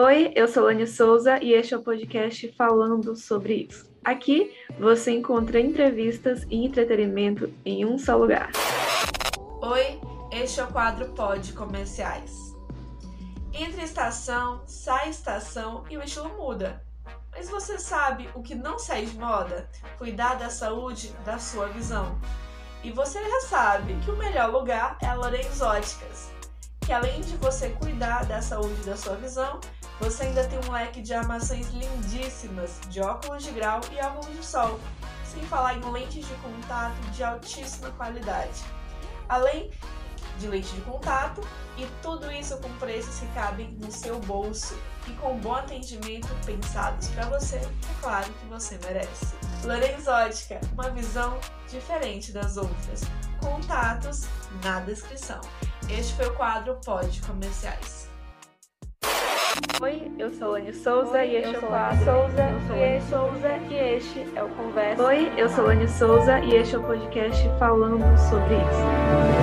Oi, eu sou Lani Souza e este é o podcast falando sobre isso. Aqui você encontra entrevistas e entretenimento em um só lugar. Oi, este é o quadro Pod Comerciais. Entre estação, sai estação e o estilo muda. Mas você sabe o que não sai de moda? Cuidar da saúde da sua visão. E você já sabe que o melhor lugar é a Lourenço Óticas, que além de você cuidar da saúde da sua visão, você ainda tem um leque de armações lindíssimas de óculos de grau e óculos de sol, sem falar em lentes de contato de altíssima qualidade. Além de lente de contato e tudo isso com preços que cabem no seu bolso e com bom atendimento pensados para você, é claro que você merece. Lorenz Ótica, uma visão diferente das outras. Contatos na descrição. Este foi o quadro Pode Comerciais. Oi, eu sou Lani Souza Oi, e este é o quadro. Souza eu sou e este- Souza e este é o Conversa. Oi, eu sou Lani Souza e este é o podcast falando sobre isso.